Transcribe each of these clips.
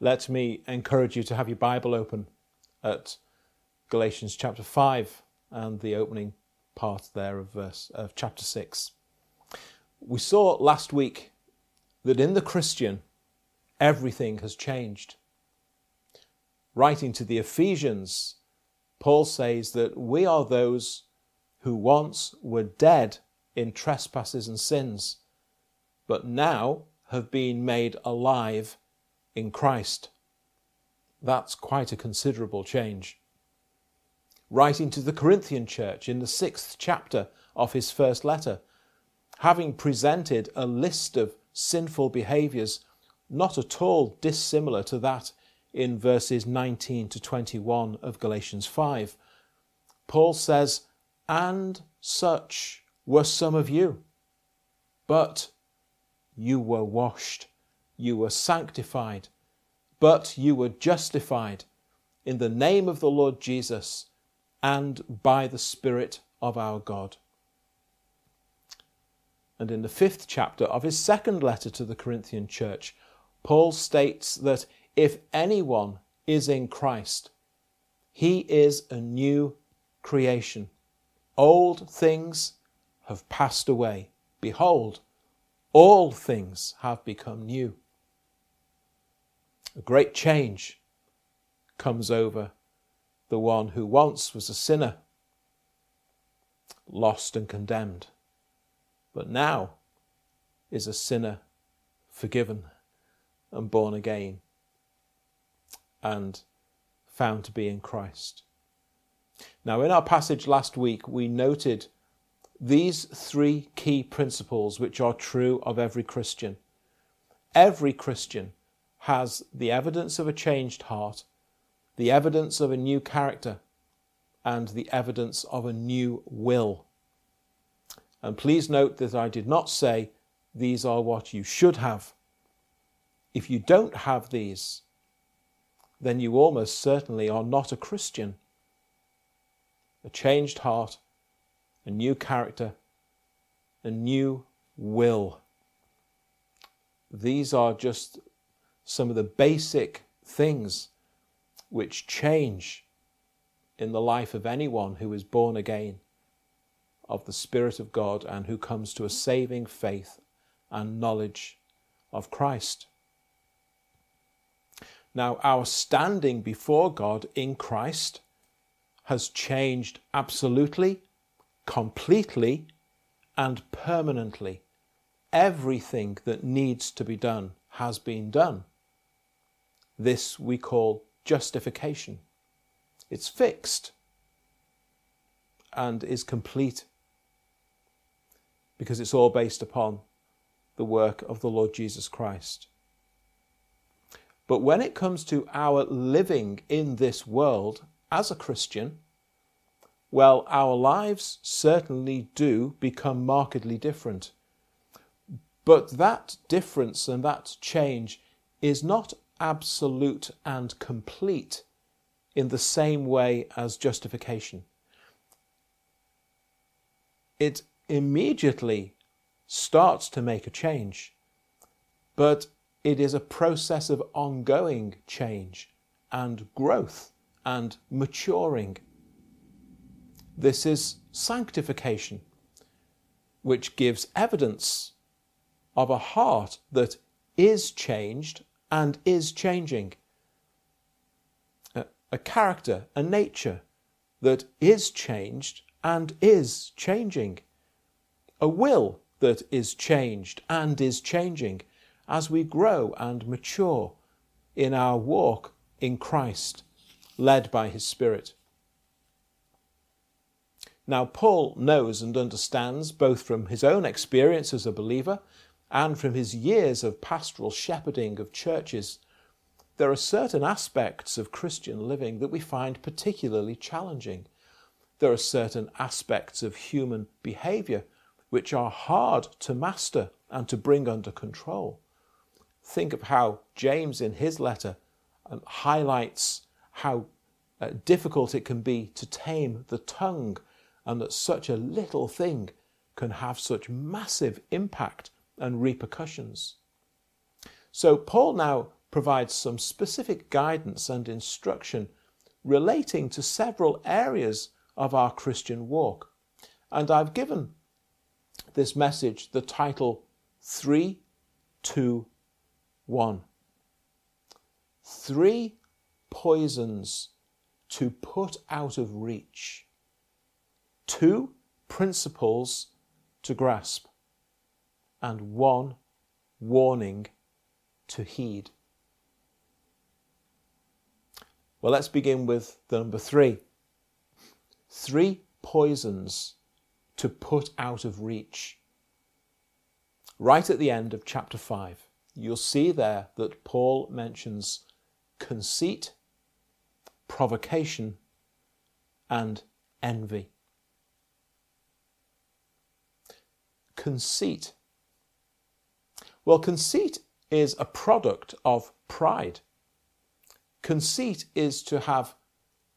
let me encourage you to have your Bible open at Galatians chapter 5 and the opening part there of verse of chapter 6. We saw last week that in the Christian everything has changed. Writing to the Ephesians, Paul says that we are those who once were dead in trespasses and sins, but now have been made alive in Christ. That's quite a considerable change. Writing to the Corinthian church in the sixth chapter of his first letter, having presented a list of sinful behaviours not at all dissimilar to that in verses 19 to 21 of Galatians 5, Paul says, And such were some of you, but you were washed you were sanctified, but you were justified in the name of the Lord Jesus and by the Spirit of our God. And in the fifth chapter of his second letter to the Corinthian church, Paul states that if anyone is in Christ, he is a new creation. Old things have passed away. Behold, all things have become new a great change comes over the one who once was a sinner, lost and condemned, but now is a sinner forgiven and born again and found to be in Christ. Now, in our passage last week, we noted these three key principles which are true of every Christian. Every Christian has the evidence of a changed heart, the evidence of a new character, and the evidence of a new will. And please note that I did not say these are what you should have. If you don't have these, then you almost certainly are not a Christian. A changed heart, a new character, a new will. These are just some of the basic things which change in the life of anyone who is born again of the Spirit of God and who comes to a saving faith and knowledge of Christ. Now, our standing before God in Christ has changed absolutely, completely, and permanently. Everything that needs to be done has been done. This we call justification. It's fixed and is complete because it's all based upon the work of the Lord Jesus Christ. But when it comes to our living in this world as a Christian, well, our lives certainly do become markedly different. But that difference and that change is not absolute and complete in the same way as justification. It immediately starts to make a change, but it is a process of ongoing change and growth and maturing. This is sanctification, which gives evidence of a heart that is changed and is changing. A, a character, a nature that is changed and is changing. A will that is changed and is changing as we grow and mature in our walk in Christ, led by His Spirit. Now, Paul knows and understands, both from his own experience as a believer and from his years of pastoral shepherding of churches, there are certain aspects of Christian living that we find particularly challenging. There are certain aspects of human behavior which are hard to master and to bring under control. Think of how James, in his letter, um, highlights how uh, difficult it can be to tame the tongue, and that such a little thing can have such massive impact and repercussions. So Paul now provides some specific guidance and instruction relating to several areas of our Christian walk. And I've given this message the title 3 2 1. Three poisons to put out of reach. Two principles to grasp. And one warning to heed. Well, let's begin with the number three. Three poisons to put out of reach. Right at the end of chapter 5, you'll see there that Paul mentions conceit, provocation, and envy. Conceit. Well, conceit is a product of pride. Conceit is to have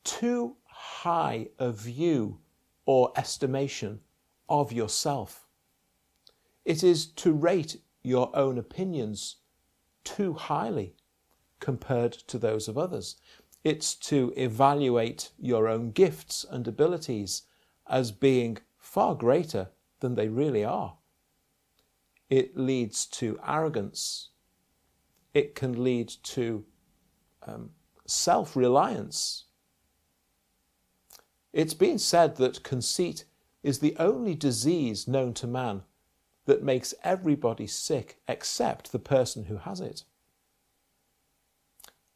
too high a view or estimation of yourself. It is to rate your own opinions too highly compared to those of others. It's to evaluate your own gifts and abilities as being far greater than they really are. It leads to arrogance. It can lead to um, self reliance. It's been said that conceit is the only disease known to man that makes everybody sick except the person who has it.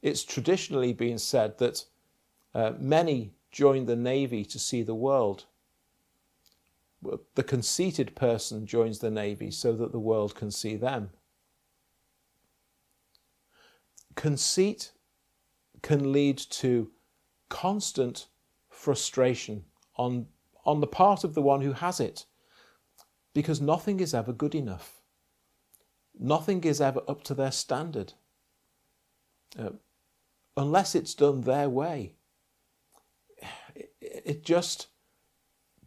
It's traditionally been said that uh, many join the Navy to see the world. The conceited person joins the Navy so that the world can see them. Conceit can lead to constant frustration on, on the part of the one who has it because nothing is ever good enough. Nothing is ever up to their standard. Uh, unless it's done their way, it, it just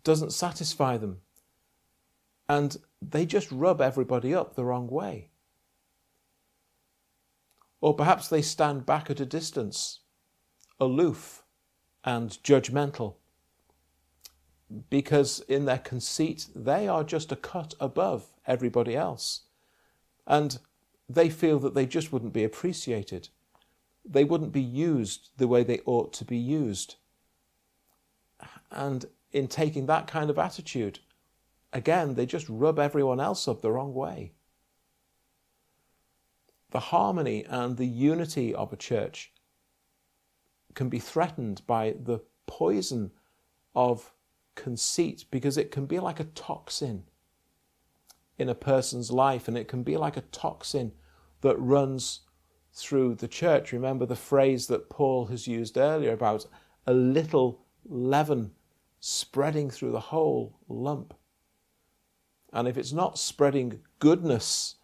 doesn't satisfy them. And they just rub everybody up the wrong way. Or perhaps they stand back at a distance, aloof and judgmental, because in their conceit they are just a cut above everybody else. And they feel that they just wouldn't be appreciated. They wouldn't be used the way they ought to be used. And in taking that kind of attitude, again, they just rub everyone else up the wrong way the harmony and the unity of a church can be threatened by the poison of conceit because it can be like a toxin in a person's life and it can be like a toxin that runs through the church. Remember the phrase that Paul has used earlier about a little leaven spreading through the whole lump. And if it's not spreading goodness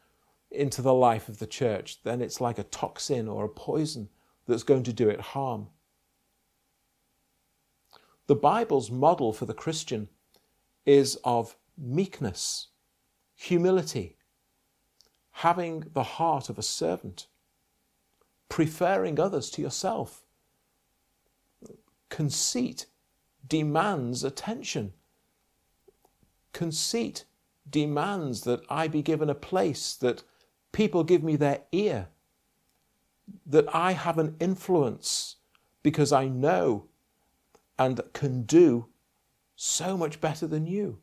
into the life of the church, then it's like a toxin or a poison that's going to do it harm. The Bible's model for the Christian is of meekness, humility, having the heart of a servant, preferring others to yourself. Conceit demands attention. Conceit demands that I be given a place that people give me their ear, that I have an influence because I know and can do so much better than you.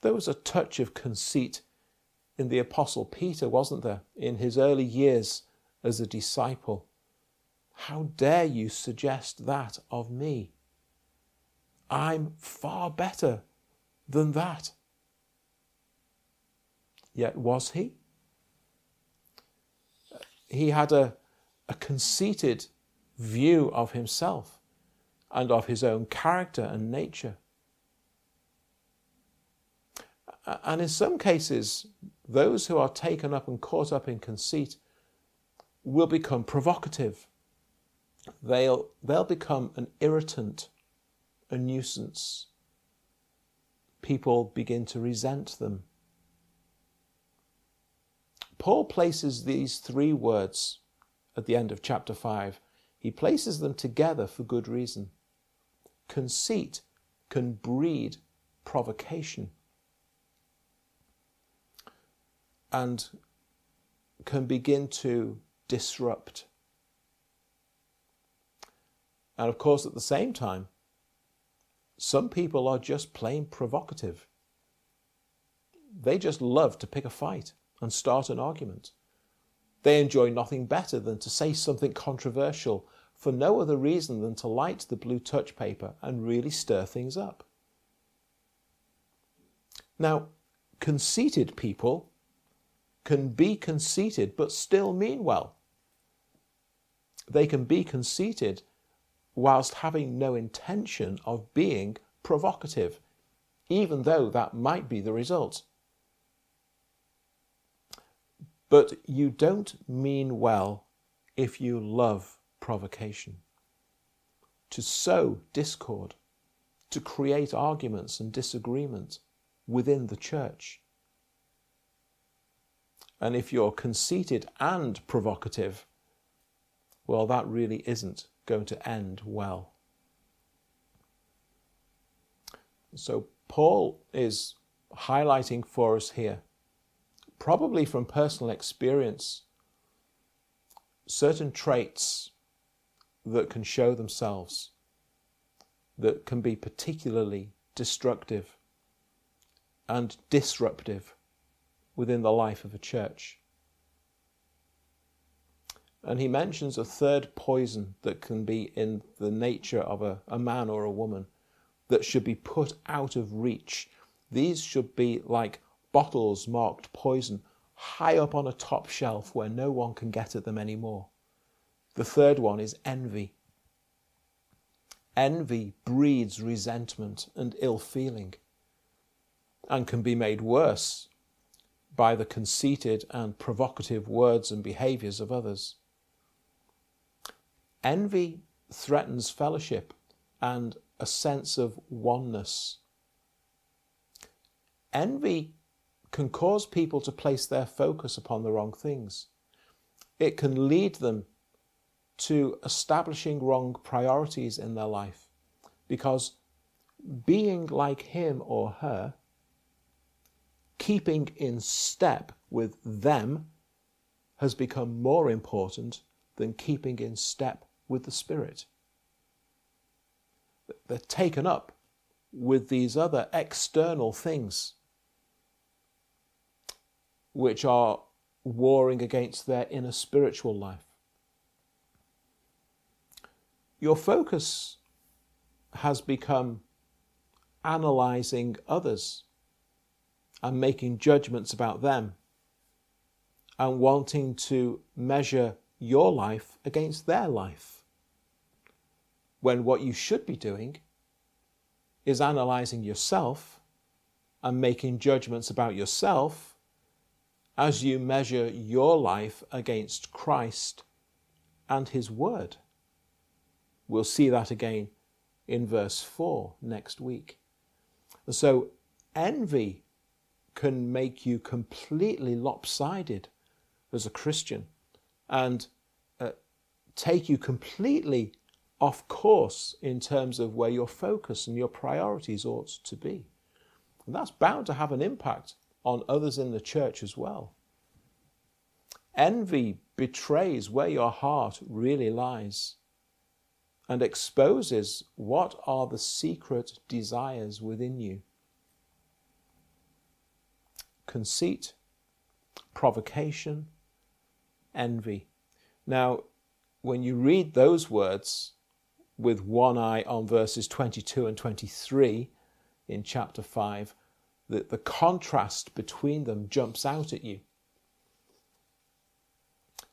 There was a touch of conceit in the Apostle Peter, wasn't there, in his early years as a disciple? How dare you suggest that of me? I'm far better than that. Yet was he? He had a, a conceited view of himself and of his own character and nature. And in some cases, those who are taken up and caught up in conceit will become provocative. They'll, they'll become an irritant, a nuisance. People begin to resent them Paul places these three words at the end of chapter 5, he places them together for good reason. Conceit can breed provocation and can begin to disrupt. And of course, at the same time, some people are just plain provocative. They just love to pick a fight and start an argument. They enjoy nothing better than to say something controversial for no other reason than to light the blue touch paper and really stir things up. Now, conceited people can be conceited but still mean well. They can be conceited whilst having no intention of being provocative, even though that might be the result. But you don't mean well if you love provocation. To sow discord, to create arguments and disagreement within the church. And if you're conceited and provocative, well, that really isn't going to end well. So, Paul is highlighting for us here probably from personal experience, certain traits that can show themselves that can be particularly destructive and disruptive within the life of a church. And he mentions a third poison that can be in the nature of a, a man or a woman that should be put out of reach. These should be like bottles marked poison high up on a top shelf where no one can get at them anymore. The third one is envy. Envy breeds resentment and ill feeling and can be made worse by the conceited and provocative words and behaviors of others. Envy threatens fellowship and a sense of oneness. Envy can cause people to place their focus upon the wrong things. It can lead them to establishing wrong priorities in their life because being like him or her, keeping in step with them, has become more important than keeping in step with the Spirit. They're taken up with these other external things which are warring against their inner spiritual life. Your focus has become analyzing others and making judgments about them and wanting to measure your life against their life. When what you should be doing is analyzing yourself and making judgments about yourself as you measure your life against Christ and His Word. We'll see that again in verse 4 next week. So, envy can make you completely lopsided as a Christian and uh, take you completely off course in terms of where your focus and your priorities ought to be. And that's bound to have an impact on others in the church as well. Envy betrays where your heart really lies and exposes what are the secret desires within you. Conceit, provocation, envy. Now, when you read those words with one eye on verses 22 and 23 in chapter 5, that the contrast between them jumps out at you.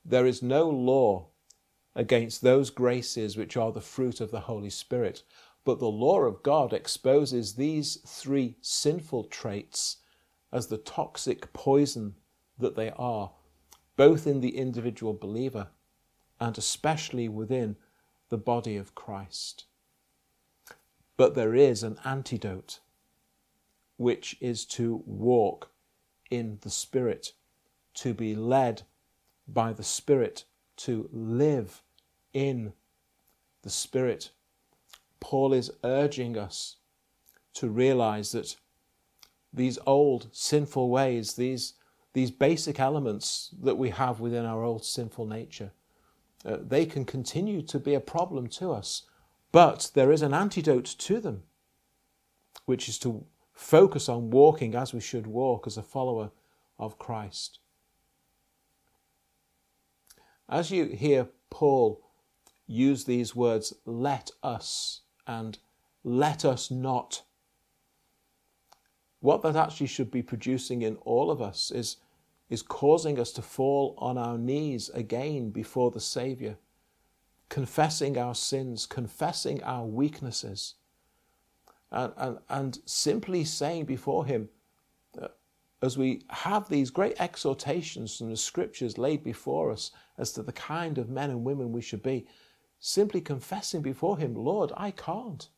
There is no law against those graces which are the fruit of the Holy Spirit, but the law of God exposes these three sinful traits as the toxic poison that they are, both in the individual believer and especially within the body of Christ. But there is an antidote which is to walk in the Spirit, to be led by the Spirit, to live in the Spirit. Paul is urging us to realize that these old sinful ways, these, these basic elements that we have within our old sinful nature, uh, they can continue to be a problem to us, but there is an antidote to them, which is to focus on walking as we should walk as a follower of Christ. As you hear Paul use these words, let us and let us not, what that actually should be producing in all of us is, is causing us to fall on our knees again before the Saviour, confessing our sins, confessing our weaknesses, and, and, and simply saying before Him, uh, as we have these great exhortations from the scriptures laid before us as to the kind of men and women we should be, simply confessing before Him, Lord, I can't.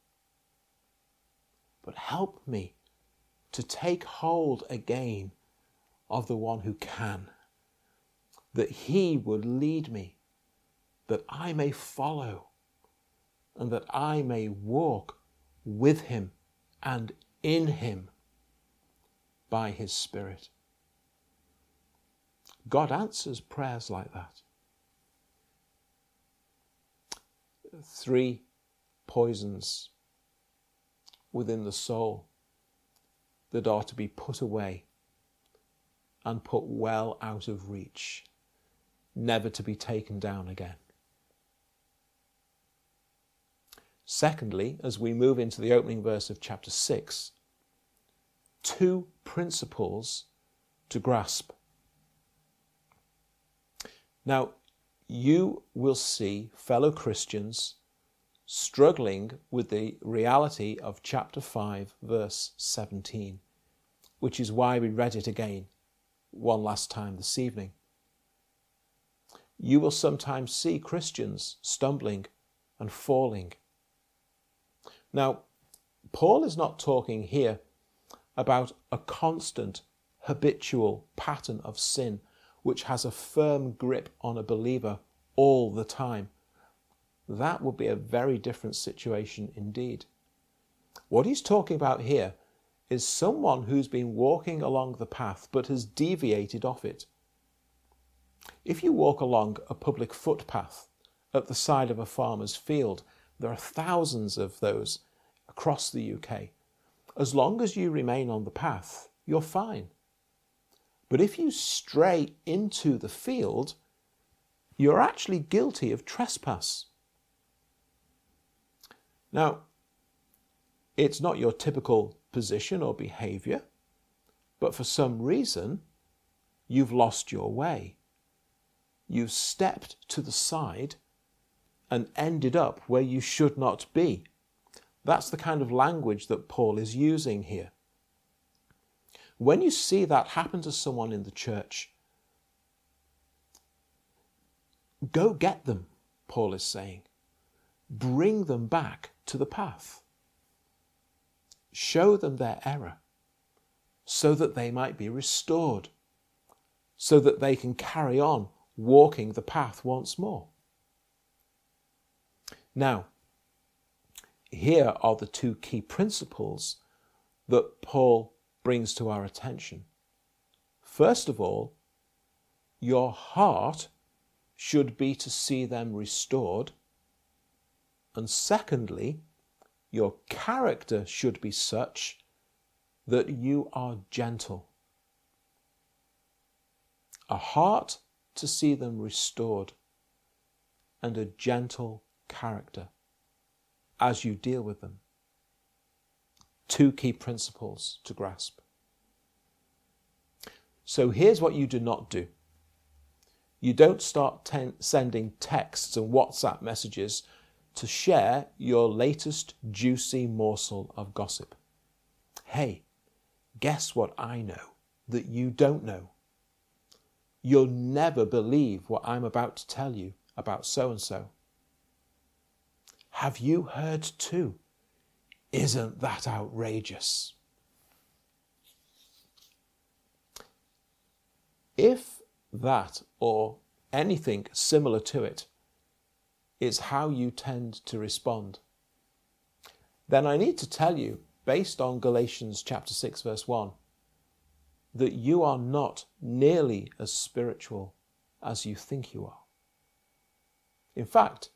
But help me to take hold again of the one who can, that He would lead me, that I may follow, and that I may walk with Him and in Him by His Spirit. God answers prayers like that. Three poisons within the soul that are to be put away and put well out of reach, never to be taken down again. Secondly, as we move into the opening verse of chapter 6, two principles to grasp. Now, you will see fellow Christians struggling with the reality of chapter 5, verse 17, which is why we read it again one last time this evening. You will sometimes see Christians stumbling and falling. Now, Paul is not talking here about a constant, habitual pattern of sin which has a firm grip on a believer all the time. That would be a very different situation indeed. What he's talking about here is someone who's been walking along the path but has deviated off it. If you walk along a public footpath at the side of a farmer's field, there are thousands of those across the UK as long as you remain on the path, you're fine. But if you stray into the field, you're actually guilty of trespass. Now, it's not your typical position or behavior, but for some reason, you've lost your way. You've stepped to the side and ended up where you should not be. That's the kind of language that Paul is using here. When you see that happen to someone in the church, go get them, Paul is saying. Bring them back to the path. Show them their error so that they might be restored, so that they can carry on walking the path once more. Now, here are the two key principles that Paul brings to our attention. First of all, your heart should be to see them restored. And secondly, your character should be such that you are gentle. A heart to see them restored and a gentle character as you deal with them. Two key principles to grasp. So here's what you do not do you don't start ten- sending texts and WhatsApp messages to share your latest juicy morsel of gossip. Hey, guess what I know that you don't know? You'll never believe what I'm about to tell you about so and so. Have you heard too? Isn't that outrageous? If that or anything similar to it, it's how you tend to respond. Then I need to tell you, based on Galatians chapter 6, verse 1, that you are not nearly as spiritual as you think you are. In fact,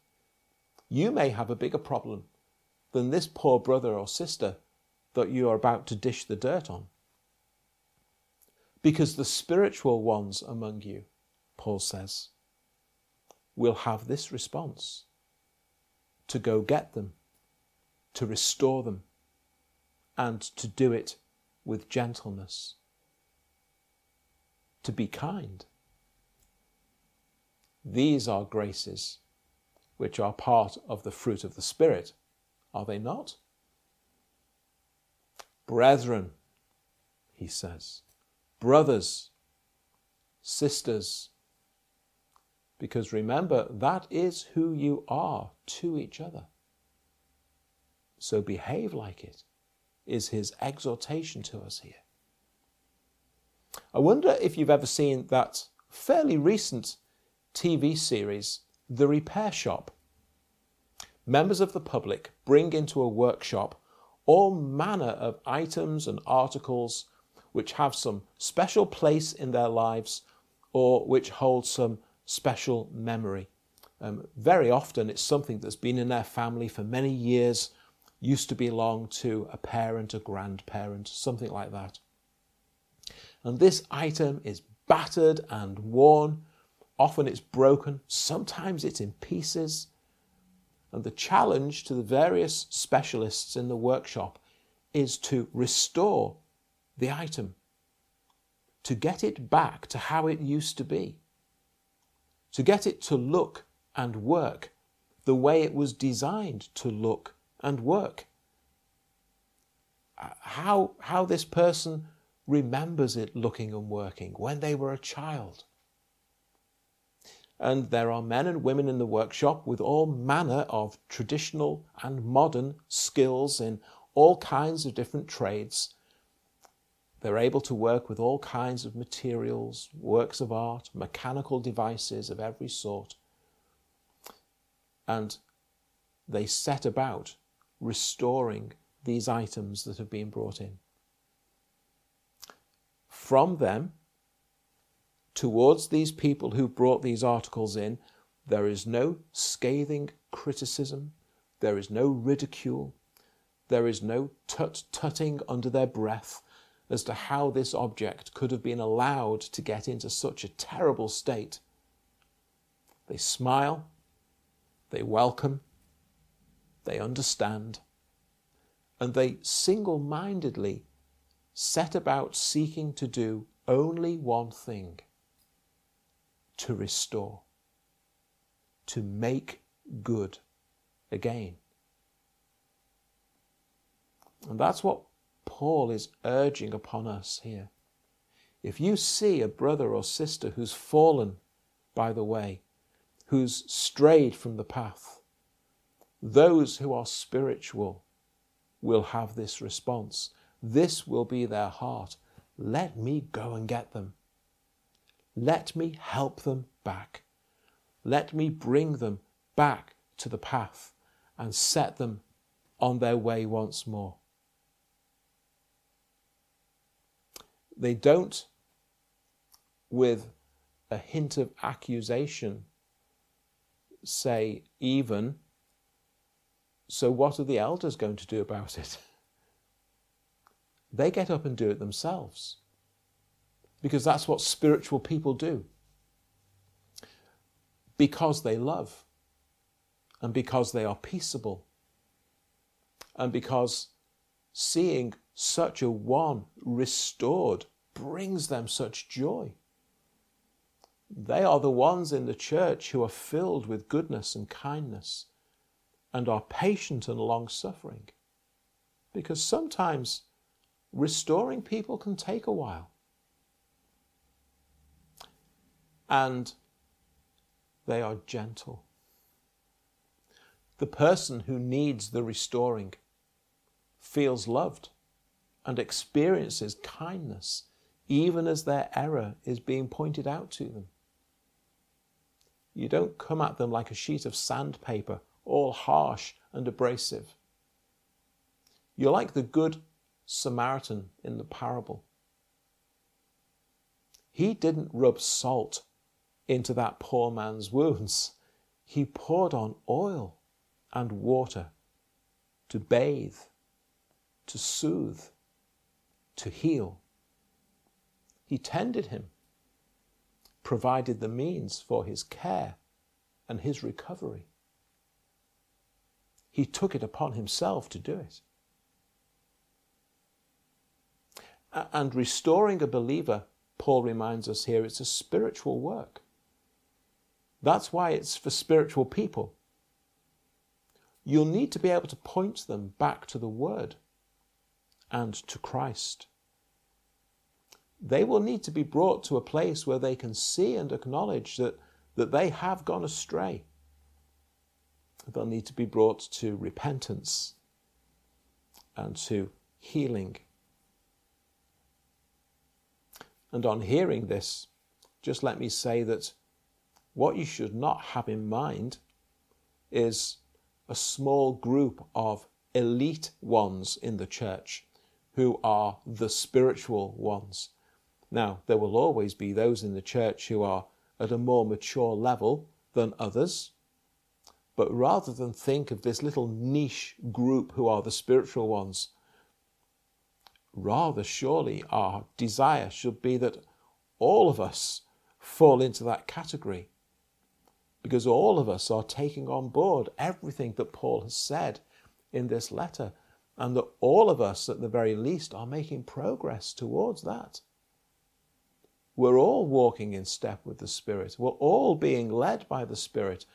you may have a bigger problem than this poor brother or sister that you are about to dish the dirt on. Because the spiritual ones among you, Paul says, will have this response to go get them, to restore them, and to do it with gentleness, to be kind. These are graces which are part of the fruit of the Spirit, are they not? Brethren, he says, brothers, sisters, because remember, that is who you are to each other. So behave like it, is his exhortation to us here. I wonder if you've ever seen that fairly recent TV series, The Repair Shop. Members of the public bring into a workshop all manner of items and articles which have some special place in their lives or which hold some special memory. Um, very often it's something that's been in their family for many years, used to belong to a parent, a grandparent, something like that. And this item is battered and worn. Often it's broken, sometimes it's in pieces. And the challenge to the various specialists in the workshop is to restore the item, to get it back to how it used to be to get it to look and work the way it was designed to look and work. Uh, how, how this person remembers it looking and working when they were a child. And there are men and women in the workshop with all manner of traditional and modern skills in all kinds of different trades they're able to work with all kinds of materials, works of art, mechanical devices of every sort. And they set about restoring these items that have been brought in. From them, towards these people who brought these articles in, there is no scathing criticism, there is no ridicule, there is no tut tutting under their breath as to how this object could have been allowed to get into such a terrible state. They smile, they welcome, they understand, and they single mindedly set about seeking to do only one thing to restore, to make good again. And that's what Paul is urging upon us here. If you see a brother or sister who's fallen by the way, who's strayed from the path, those who are spiritual will have this response. This will be their heart. Let me go and get them. Let me help them back. Let me bring them back to the path and set them on their way once more. They don't, with a hint of accusation, say, even, so what are the elders going to do about it? They get up and do it themselves because that's what spiritual people do. Because they love, and because they are peaceable, and because seeing such a one restored brings them such joy. They are the ones in the church who are filled with goodness and kindness and are patient and long suffering. Because sometimes restoring people can take a while. And they are gentle. The person who needs the restoring feels loved and experiences kindness even as their error is being pointed out to them. You don't come at them like a sheet of sandpaper, all harsh and abrasive. You're like the good Samaritan in the parable. He didn't rub salt into that poor man's wounds. He poured on oil and water to bathe, to soothe, to heal. He tended him, provided the means for his care and his recovery. He took it upon himself to do it. And restoring a believer, Paul reminds us here, it's a spiritual work. That's why it's for spiritual people. You'll need to be able to point them back to the Word and to Christ. They will need to be brought to a place where they can see and acknowledge that, that they have gone astray. They'll need to be brought to repentance and to healing. And on hearing this, just let me say that what you should not have in mind is a small group of elite ones in the church who are the spiritual ones. Now, there will always be those in the church who are at a more mature level than others. But rather than think of this little niche group who are the spiritual ones, rather surely our desire should be that all of us fall into that category because all of us are taking on board everything that Paul has said in this letter, and that all of us, at the very least, are making progress towards that. We're all walking in step with the Spirit. We're all being led by the Spirit,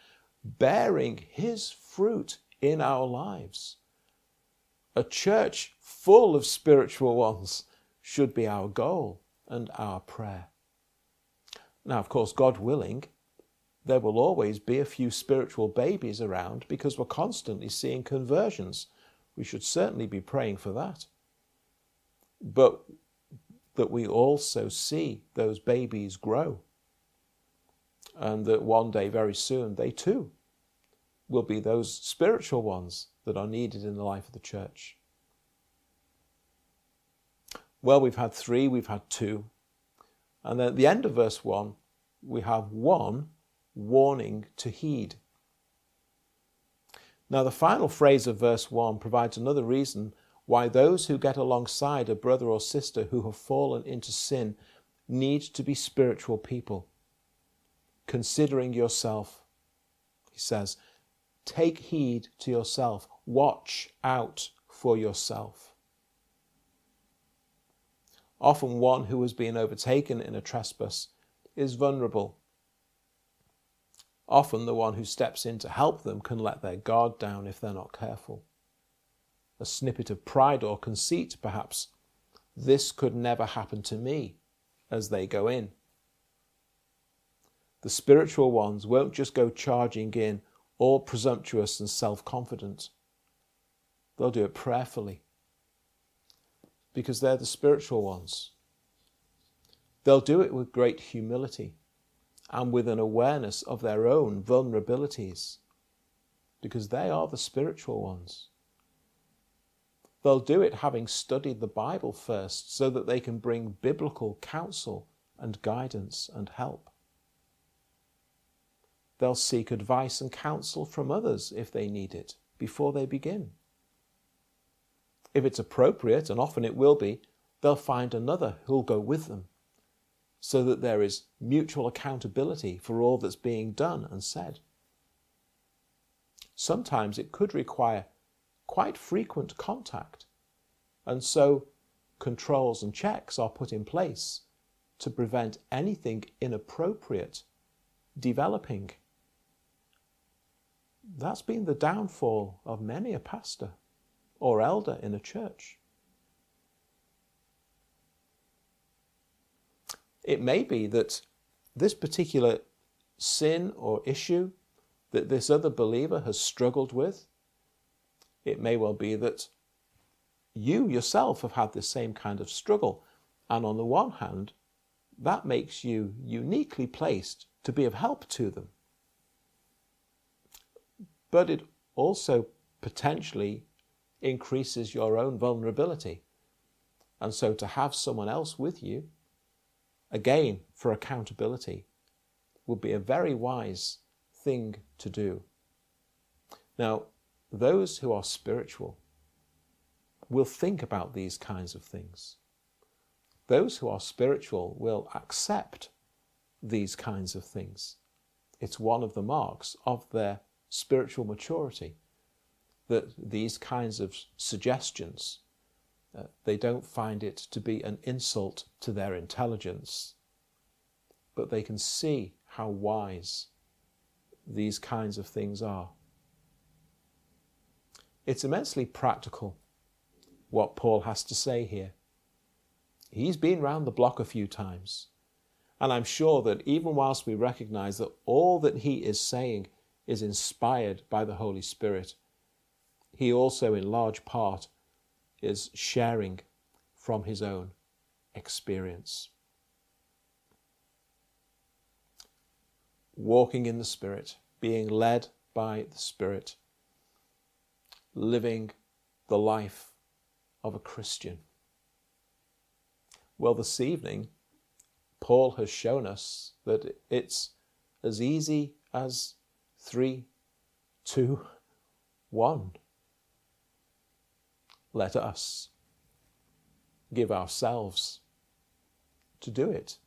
bearing His fruit in our lives. A church full of spiritual ones should be our goal and our prayer. Now, of course, God willing, there will always be a few spiritual babies around because we're constantly seeing conversions. We should certainly be praying for that. But that we also see those babies grow. And that one day, very soon, they too will be those spiritual ones that are needed in the life of the church. Well, we've had three, we've had two. And then at the end of verse 1, we have one warning to heed. Now, the final phrase of verse 1 provides another reason why those who get alongside a brother or sister who have fallen into sin need to be spiritual people. Considering yourself, he says, take heed to yourself, watch out for yourself. Often, one who has been overtaken in a trespass is vulnerable Often the one who steps in to help them can let their guard down if they're not careful. A snippet of pride or conceit, perhaps. This could never happen to me, as they go in. The spiritual ones won't just go charging in, all presumptuous and self confident. They'll do it prayerfully because they're the spiritual ones. They'll do it with great humility and with an awareness of their own vulnerabilities, because they are the spiritual ones. They'll do it having studied the Bible first so that they can bring biblical counsel and guidance and help. They'll seek advice and counsel from others if they need it before they begin. If it's appropriate, and often it will be, they'll find another who'll go with them so that there is mutual accountability for all that's being done and said. Sometimes it could require quite frequent contact, and so controls and checks are put in place to prevent anything inappropriate developing. That's been the downfall of many a pastor or elder in a church. It may be that this particular sin or issue that this other believer has struggled with, it may well be that you yourself have had the same kind of struggle And on the one hand, that makes you uniquely placed to be of help to them. But it also potentially increases your own vulnerability. And so to have someone else with you, again, for accountability, would be a very wise thing to do. Now, those who are spiritual will think about these kinds of things. Those who are spiritual will accept these kinds of things. It's one of the marks of their spiritual maturity that these kinds of suggestions uh, they don't find it to be an insult to their intelligence, but they can see how wise these kinds of things are. It's immensely practical what Paul has to say here. He's been round the block a few times. And I'm sure that even whilst we recognize that all that he is saying is inspired by the Holy Spirit, he also, in large part, is sharing from his own experience. Walking in the Spirit, being led by the Spirit, living the life of a Christian. Well, this evening, Paul has shown us that it's as easy as three, two, one. Let us give ourselves to do it.